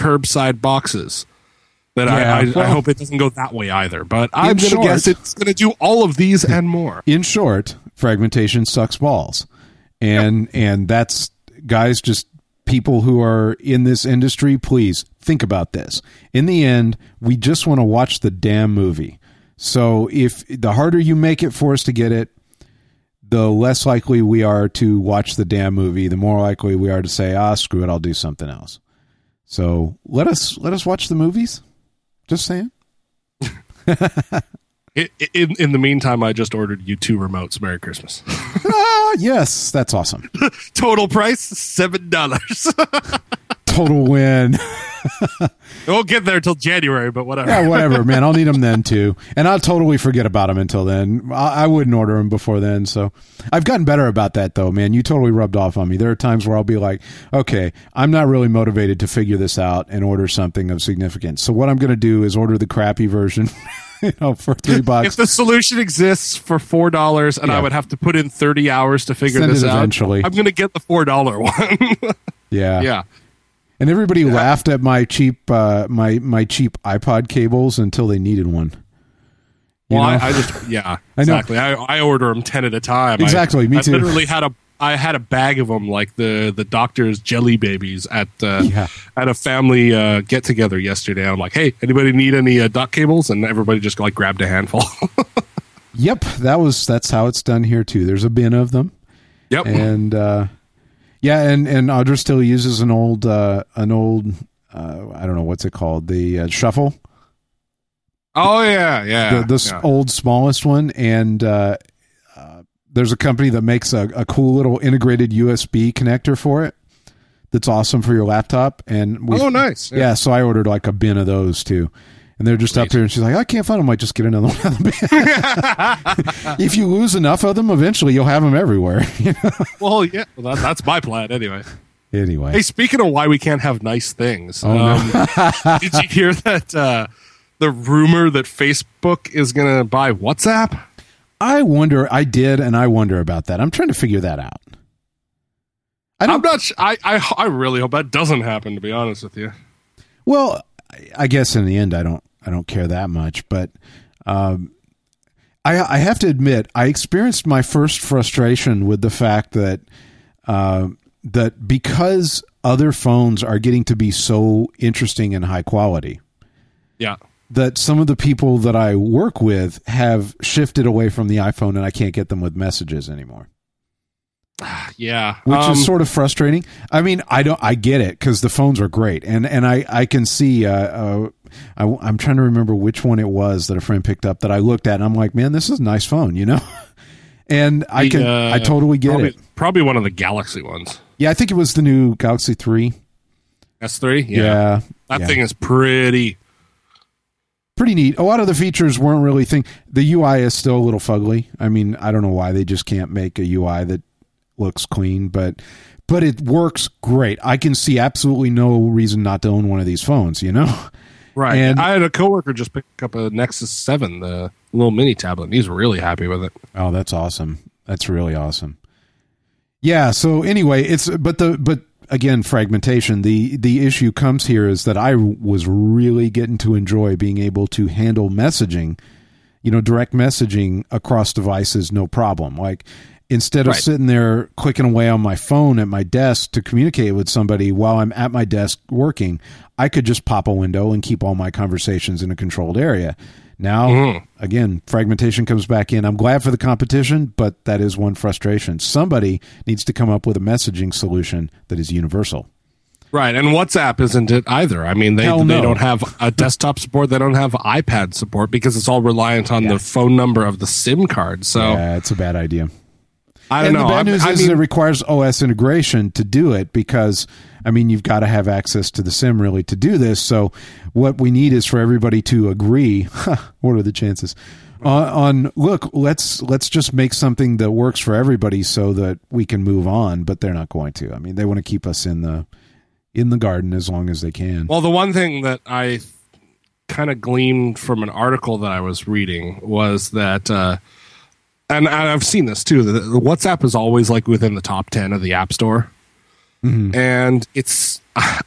curbside boxes. That I,
Yeah,
I, I
well-
hope it doesn't go that way either. But I'm going to guess it's going to do all of these and more.
In short, fragmentation sucks balls. And and that's guys just people who are in this industry, please think about this. In the end, we just want to watch the damn movie. So if the harder you make it for us to get it, the less likely we are to watch the damn movie, the more likely we are to say, "Ah, screw it, I'll do something else." So, let us let us watch the movies. Just saying.
In, in the meantime, I just ordered you two remotes. Merry Christmas.
Ah, yes, that's awesome.
Total price seven dollars.
Total win.
we'll get there till January, but whatever.
Yeah, whatever, man. I'll need them then too, and I'll totally forget about them until then. I, I wouldn't order them before then, so I've gotten better about that though, man. You totally rubbed off on me. There are times where I'll be like, okay, I'm not really motivated to figure this out and order something of significance. So what I'm going to do is order the crappy version. you know, for three bucks.
If the solution exists for four dollars, and
Yeah.
I would have to put in thirty hours to figure
Send
this out,
eventually.
I'm going to get the four dollar one.
yeah,
yeah.
And everybody laughed at my cheap, uh, my my cheap iPod cables until they needed one. You
Well, I. I just yeah,
I
exactly. I, I order them ten at a time. I-
Exactly, me
I
too.
literally had a I had a bag of them like the the doctor's jelly babies at uh,
Yeah.
at a family uh, get together yesterday. I'm like, hey, anybody need any uh, dock cables? And everybody just like grabbed a handful.
Yep, that was that's how it's done here too. There's a bin of them.
yep.
and uh, yeah, and and Audra still uses an old uh, an old uh, I don't know what's it called the uh, shuffle
oh yeah, yeah.
the, the
yeah.
old smallest one and uh, uh, there's a company that makes a, a cool little integrated USB connector for it that's awesome for your laptop and we
Oh, nice.
yeah. so I ordered like a bin of those too. And they're just up here, and she's like, "I can't find them. I might just get another one." of the bin." if you lose enough of them, eventually you'll have them everywhere. you know?
Well, yeah. Well, that, that's my plan anyway.
Anyway,
Hey, speaking of why we can't have nice things,
Oh, no.
um, did you hear that uh, the rumor that Facebook is going to buy WhatsApp?
I wonder. I did, and I wonder about that. I'm trying to figure that out. I
I'm
don't.
not. Sh- I, I I really hope that doesn't happen. To be honest with you,
Well, I guess in the end, I don't. I don't care that much, but um, I I have to admit, I experienced my first frustration with the fact that uh, that because other phones are getting to be so interesting and high quality.
yeah.
That some of the people that I work with have shifted away from the iPhone, and I can't get them with messages anymore.
Yeah,
which
Um,
is sort of frustrating. I mean, I don't, I get it because the phones are great, and and I I can see. Uh, uh, I, am trying to remember which one it was that a friend picked up that I looked at, and I'm like, man, this is a nice phone, you know. and I
the,
can,
uh,
I totally get
probably,
it.
Probably one of the Galaxy ones.
Yeah, I think it was the new Galaxy Three.
S3.
Yeah,
that
yeah.
thing is pretty.
pretty neat. A lot of the features weren't really thing. The UI is still a little fugly. I mean, I don't know why they just can't make a UI that looks clean, but but it works great. I can see absolutely no reason not to own one of these phones. You know.
Right.
And-
I had a coworker just pick up a Nexus 7, the little mini tablet, and he's really happy with it.
Oh, that's awesome. That's really awesome. Yeah, so anyway, it's but the but again, fragmentation. The the issue comes here is that I was really getting to enjoy being able to handle messaging, you know, direct messaging across devices no problem. Like instead of
Right.
sitting there clicking away on my phone at my desk to communicate with somebody while I'm at my desk working, I could just pop a window and keep all my conversations in a controlled area. Now, mm-hmm. again, fragmentation comes back in. I'm glad for the competition, but that is one frustration. Somebody needs to come up with a messaging solution that is universal.
Right, and WhatsApp isn't it either. I mean, they
Hell
they don't have a desktop support. They don't have iPad support because it's all reliant on
Yeah.
the phone number of the SIM card. So
yeah, it's a bad idea.
I don't
and
know.
the bad
I-
news
I
is
mean,
it requires OS integration to do it because, I mean, you've got to have access to the SIM really to do this. So, what we need is for everybody to agree. what are the chances? On, on look, let's let's just make something that works for everybody so that we can move on. But they're not going to. I mean, they want to keep us in the in the garden as long as they can.
Well, the one thing that I kind of gleaned from an article that I was reading was that, uh, and I've seen this too, that the WhatsApp is always like within the top 10 of the App Store. Mm-hmm. And it's,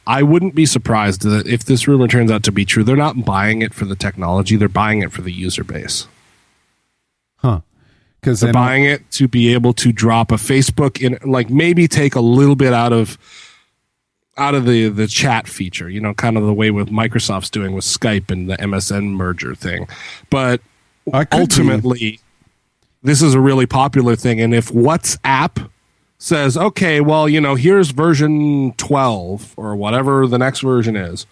I wouldn't be surprised that if this rumor turns out to be true, they're not buying it for the technology, they're buying it for the user base.
huh? Because
They're buying it to be able to drop a Facebook in, like maybe take a little bit out of out of the the chat feature, you know, kind of the way with Microsoft's doing with Skype and the MSN merger thing. But
could be-
ultimately, this is a really popular thing, and if WhatsApp says, "Okay, well, you know, here's version 12 or whatever the next version is,"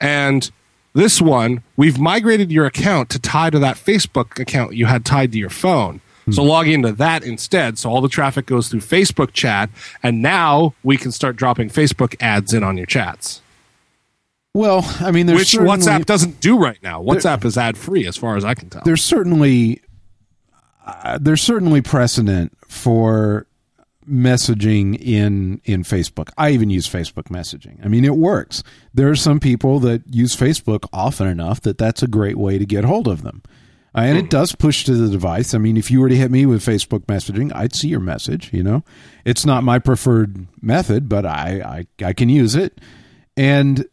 and this one, we've migrated your account to tie to that Facebook account you had tied to your phone. Hmm. So log into that instead. So all the traffic goes through Facebook chat, and now we can start dropping Facebook ads in on your chats.
Well, I mean, there's
which WhatsApp doesn't do right now. WhatsApp is ad free, as far as I can tell.
there's certainly uh, there's certainly precedent for messaging in in Facebook. I even use Facebook messaging. I mean, it works. There are some people that use Facebook often enough that that's a great way to get hold of them. Uh, and it does push to the device. I mean, if you were to hit me with Facebook messaging, I'd see your message. You know, it's not my preferred method, but I I, I can use it. And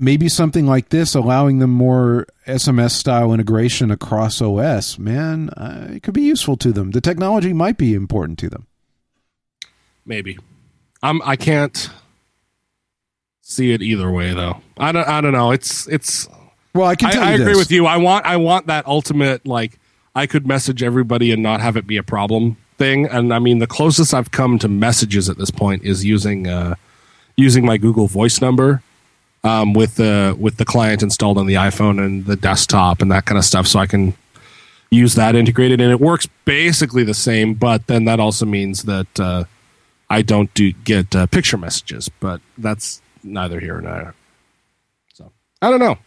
maybe something like this, allowing them more SMS style integration across OS, man, uh, it could be useful to them. The technology might be important to them.
Maybe. I'm. I can't see it either way, though. I don't. I don't know. It's. It's.
Well, I can
I, I agree
this.
with you. I want. I want that ultimate like. I could message everybody and not have it be a problem thing. And I mean, the closest I've come to messages at this point is using uh, using my Google Voice number um, with the with the client installed on the iPhone and the desktop and that kind of stuff, so I can use that integrated, and it works basically the same. But then that also means that uh, I don't do get uh, picture messages, but that's neither here nor there. So I don't know.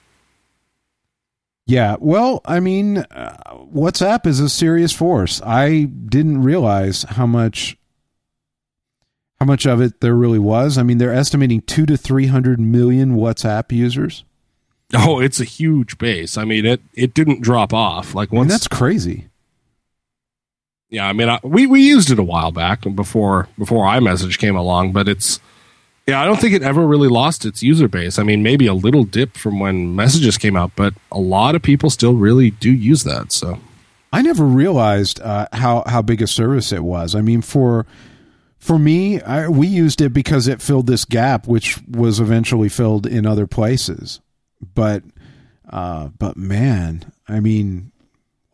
Yeah, well, I mean, uh, WhatsApp is a serious force. I didn't realize how much how much of it there really was. I mean, they're estimating 2 to 300 million WhatsApp users.
Oh, it's a huge base. I mean, it it didn't drop off. Like
I mean,
once
that's crazy.
Yeah, I mean, I, we we used it a while back before before iMessage came along, but it's yeah, I don't think it ever really lost its user base. I mean, maybe a little dip from when messages came out, but a lot of people still really do use that. So
I never realized uh, how how big a service it was. I mean, for for me, I, we used it because it filled this gap, which was eventually filled in other places. But uh, but man, I mean,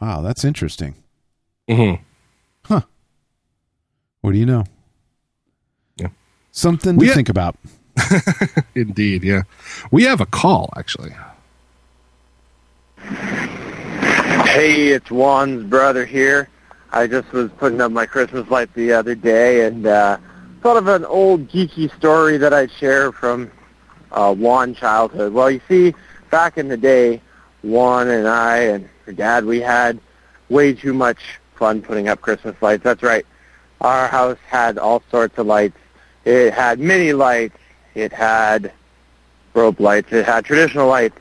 wow, that's interesting.
Mhm.
Huh? What do you know?
Yeah.
Something to
We had-
think about.
indeed, yeah, we have a call actually.
Hey, it's Juan's brother here. I just was putting up my Christmas lights the other day and uh, thought of an old geeky story that I'd share from uh, Juan childhood. Well, you see, back in the day, Juan and I and her dad, we had way too much fun putting up Christmas lights. That's right. Our house had all sorts of lights. It had mini lights. It had rope lights. It had traditional lights.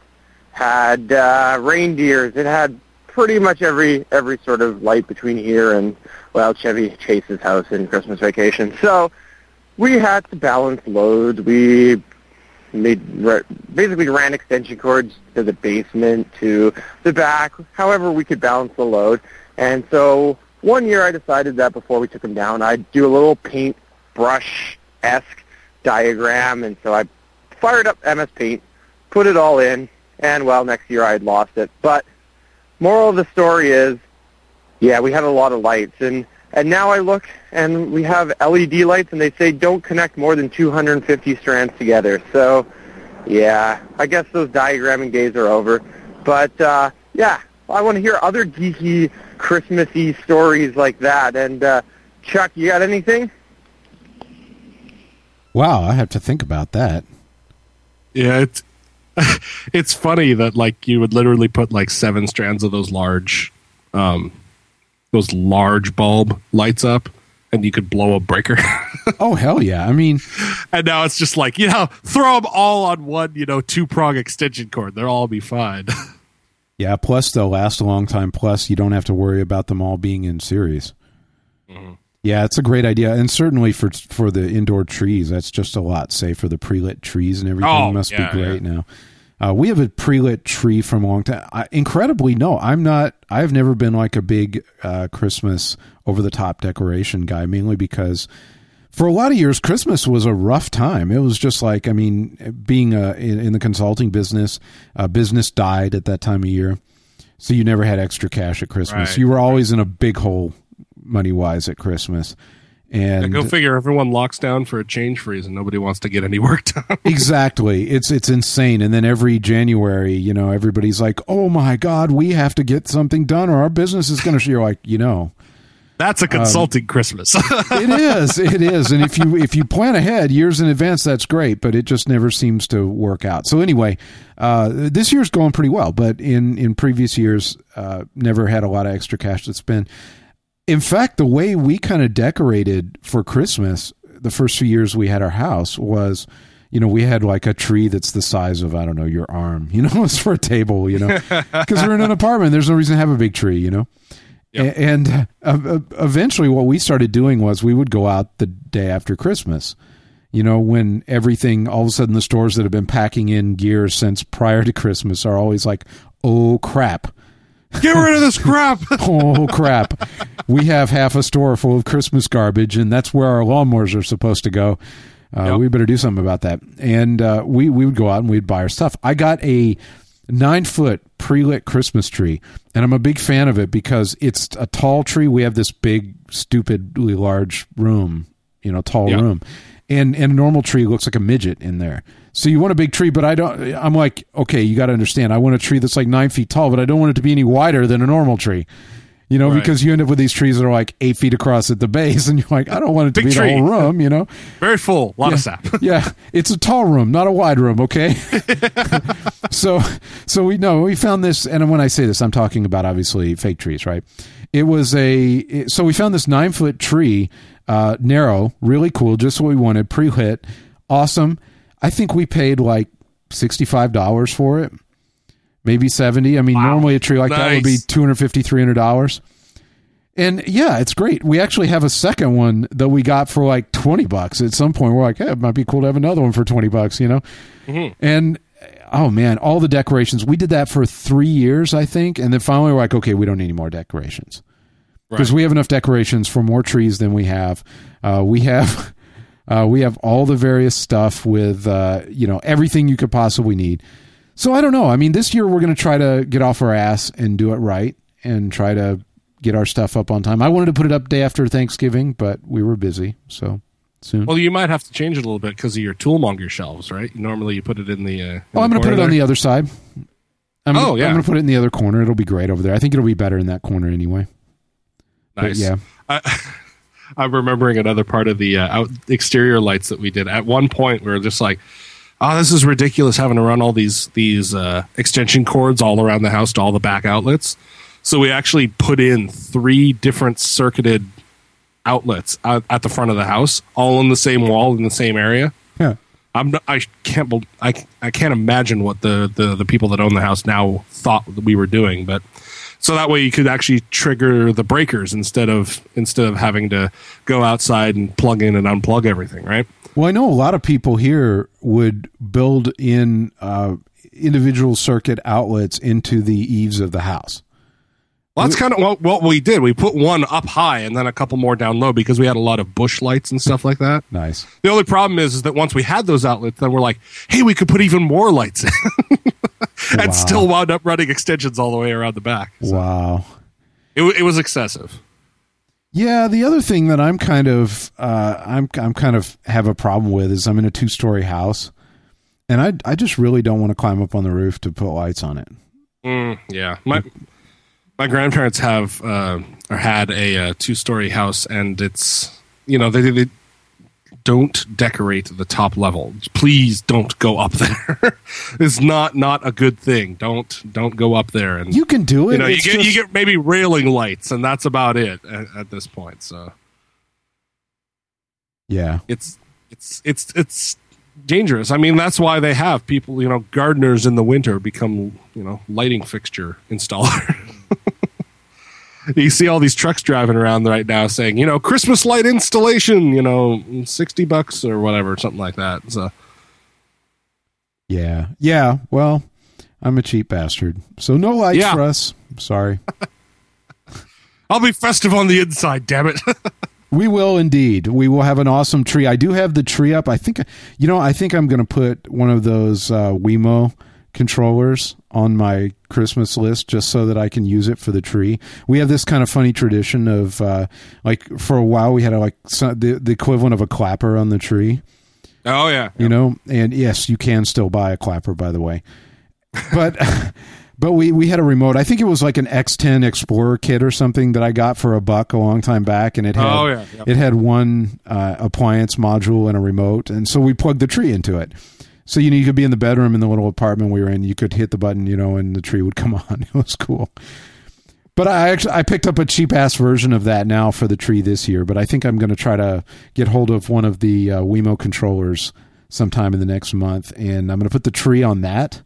Had uh, reindeers. It had pretty much every every sort of light between here and well Chevy Chase's house in Christmas Vacation. So we had to balance loads. We made basically ran extension cords to the basement to the back, however we could balance the load. And so one year I decided that before we took them down, I'd do a little paint brush esque diagram, and so I fired up MS Paint, put it all in, and well, next year I had lost it. But moral of the story is, yeah, we had a lot of lights, and and now I look and we have LED lights, and they say don't connect more than 250 strands together. So, yeah, I guess those diagramming days are over. But uh, yeah, I want to hear other geeky Christmassy stories like that. And uh, Chuck, you got anything?
Wow, I have to think about that.
Yeah, it's it's funny that like you would literally put like seven strands of those large, um, those large bulb lights up, and you could blow a breaker.
Oh hell yeah! I mean,
and now it's just like you know, throw them all on one you know two prong extension cord. They'll all be fine.
yeah. Plus, they'll last a long time. Plus, you don't have to worry about them all being in series. Yeah, it's a great idea, and certainly for for the indoor trees, that's just a lot safer. The pre lit trees and everything
Oh,
must
yeah,
be great now. Uh, we have a pre lit tree from a long time. I, incredibly, no, I'm not. I've never been like a big uh, Christmas over the top decoration guy, mainly because for a lot of years Christmas was a rough time. It was just like I mean, being uh, in, in the consulting business, uh, business died at that time of year, so you never had extra cash at Christmas.
Right,
you were always in a big hole money wise at Christmas. And
Go figure. Everyone locks down for a change freeze, and nobody wants to get any work done.
exactly, it's it's insane. And then every January, you know, everybody's like, "Oh my God, we have to get something done, or our business is going to." You're like, you know,
That's a consulting Christmas.
it is. It is. And if you if you plan ahead years in advance, that's great. But it just never seems to work out. So anyway, uh, this year's going pretty well. But in in previous years, uh, never had a lot of extra cash to spend. In fact, the way we kind of decorated for Christmas the first few years we had our house was you know, we had like a tree that's the size of I don't know your arm. You know, it's for a table. You know, because we're in an apartment. There's no reason to have a big tree. You know, yep. and uh, uh, eventually what we started doing was we would go out the day after Christmas. You know, when everything all of a sudden the stores that have been packing in gear since prior to Christmas are always like, oh crap.
Get rid of this crap.
oh crap. We have half a store full of Christmas garbage and that's where our lawnmowers are supposed to go. Uh, yep. We better do something about that. And uh, we we would go out and we'd buy our stuff. I got a nine foot pre lit Christmas tree, and I'm a big fan of it because it's a tall tree. We have this big, stupidly large room, you know, tall yep. room, and and a normal tree looks like a midget in there. So you want a big tree, but I don't. I'm like, okay, you got to understand. I want a tree that's like nine feet tall, but I don't want it to be any wider than a normal tree you know, right. because you end up with these trees that are like eight feet across at the base, and you're like, I don't want it to Big be tree. the whole room, you know.
Very full, a lot
yeah.
of sap.
yeah, it's a tall room, not a wide room. Okay. so, so we know we found this, and when I say this, I'm talking about obviously fake trees, right? It was a so we found this nine foot tree, uh, narrow, really cool, just what we wanted, pre lit, awesome. I think we paid like sixty five dollars for it maybe 70 i mean wow. normally a tree like nice. that would be 250 300 and yeah it's great we actually have a second one that we got for like 20 bucks at some point we're like hey, it might be cool to have another one for 20 bucks you know mm-hmm. and oh man all the decorations we did that for three years i think and then finally we're like okay we don't need any more decorations because right. we have enough decorations for more trees than we have uh, we have uh, we have all the various stuff with uh, you know everything you could possibly need so I don't know. I mean, this year we're going to try to get off our ass and do it right and try to get our stuff up on time. I wanted to put it up day after Thanksgiving, but we were busy. So soon.
Well, you might have to change it a little bit because of your toolmonger shelves, right? Normally you put it in the. Uh, in
oh, I'm going to put it
there.
on the other side. I'm
oh,
gonna,
yeah.
I'm going to put it in the other corner. It'll be great over there. I think it'll be better in that corner anyway.
Nice.
But yeah.
I, I'm remembering another part of the uh, out exterior lights that we did. At one point, we were just like, oh, this is ridiculous having to run all these these uh, extension cords all around the house to all the back outlets. So we actually put in three different circuited outlets at, at the front of the house, all in the same wall in the same area.
Yeah.
I'm not, I can't I, I can't imagine what the, the the people that own the house now thought that we were doing, but so that way you could actually trigger the breakers instead of instead of having to go outside and plug in and unplug everything, right?
Well, I know a lot of people here would build in uh, individual circuit outlets into the eaves of the house.
Well, that's kind of what, what we did. We put one up high and then a couple more down low because we had a lot of bush lights and stuff like that.
Nice.
The only problem is, is that once we had those outlets, then we're like, hey, we could put even more lights in. and wow. still wound up running extensions all the way around the back.
So wow.
It, it was excessive.
Yeah, the other thing that I'm kind of uh, I'm I'm kind of have a problem with is I'm in a two story house, and I I just really don't want to climb up on the roof to put lights on it.
Mm, yeah, my my grandparents have uh, or had a, a uh, two story house, and it's you know they, they don't decorate the top level. Please don't go up there. it's not not a good thing. Don't don't go up there. And
you can do it.
You know, you get just... you get maybe railing lights, and that's about it at, at, this point. So,
yeah,
it's it's it's it's dangerous. I mean, that's why they have people. You know, gardeners in the winter become you know lighting fixture installer. you see all these trucks driving around right now saying, you know, Christmas light installation, you know, 60 bucks or whatever, something like that. So,
yeah. Yeah. Well, I'm a cheap bastard. So no lights yeah. for us. sorry.
I'll be festive on the inside, damn it.
we will indeed. We will have an awesome tree. I do have the tree up. I think, you know, I think I'm going to put one of those uh, Wemo controllers on my Christmas list just so that I can use it for the tree. We have this kind of funny tradition of uh, like for a while we had a, like the the equivalent of a clapper on the tree.
Oh yeah,
you know, and yes, you can still buy a clapper by the way, but. But we, we had a remote. I think it was like an X10 Explorer kit or something that I got for a buck a long time back, and it had
Oh, yeah, yeah.
it had one uh, appliance module and a remote, and so we plugged the tree into it. So you know you could be in the bedroom in the little apartment we were in. You could hit the button, you know, and the tree would come on. It was cool. But I actually I picked up a cheap ass version of that now for the tree this year. But I think I'm going to try to get hold of one of the uh, Wemo controllers sometime in the next month, and I'm going to put the tree on that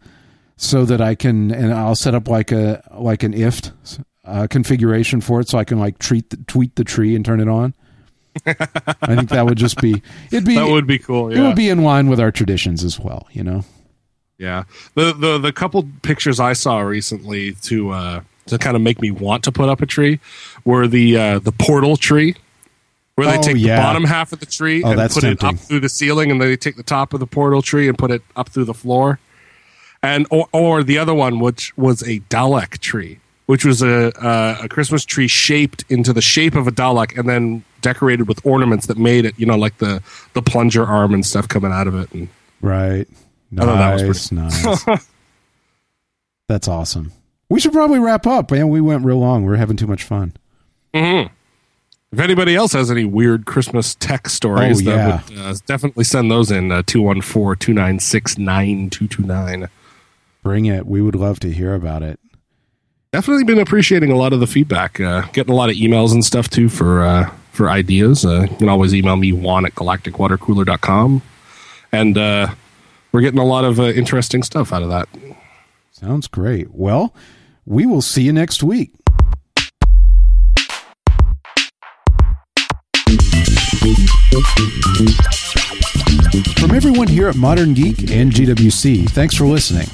so that I can and I'll set up like a like an IFTTT uh, configuration for it, so I can like treat the, tweet the tree and turn it on. I think that would just be it'd be
That would be cool.
it would be in line with our traditions as well. You know.
Yeah. The the the couple pictures I saw recently to uh to kind of make me want to put up a tree were the uh the portal tree where they
Oh,
take
yeah.
the bottom half of the tree
Oh,
and put it up through the ceiling and then they take the top of the portal tree and put it up through the floor. And or, or the other one which was a Dalek tree, which was a a, a Christmas tree shaped into the shape of a Dalek and then decorated with ornaments that made it, you know, like the the plunger arm and stuff coming out of it and
Right.
That was
Nice, nice. That's awesome. We should probably wrap up, man. We went real long. We're having too much fun.
If anybody else has any weird Christmas tech stories,
Oh, yeah.
that would uh, definitely send those in uh, 214 296 9229.
Bring it. We would love to hear about it.
Definitely been appreciating a lot of the feedback. Uh, getting a lot of emails and stuff too for uh, for ideas. Uh, you can always email me, Juan at galacticwatercooler.com. And uh, we're getting a lot of uh, interesting stuff out of that.
Sounds great. Well, we will see you next week. From everyone here at Modern Geek and GWC, thanks for listening.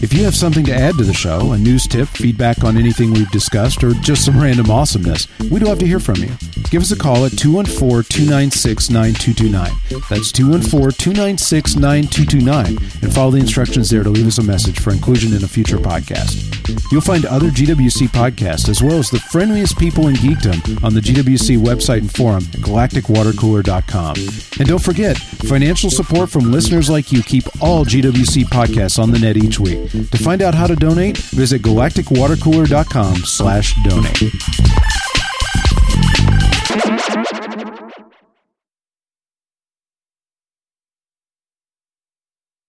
If you have something to add to the show, a news tip, feedback on anything we've discussed, or just some random awesomeness, we'd love to hear from you. Give us a call at 214 296 9229. That's 214 296 9229, and follow the instructions there to leave us a message for inclusion in a future podcast. You'll find other GWC podcasts as well as the friendliest people in geekdom on the GWC website and forum at galacticwatercooler.com. And don't forget, financial support from listeners like you keep all GWC podcasts on the net each week. To find out how to donate, visit galacticwatercooler.com slash donate.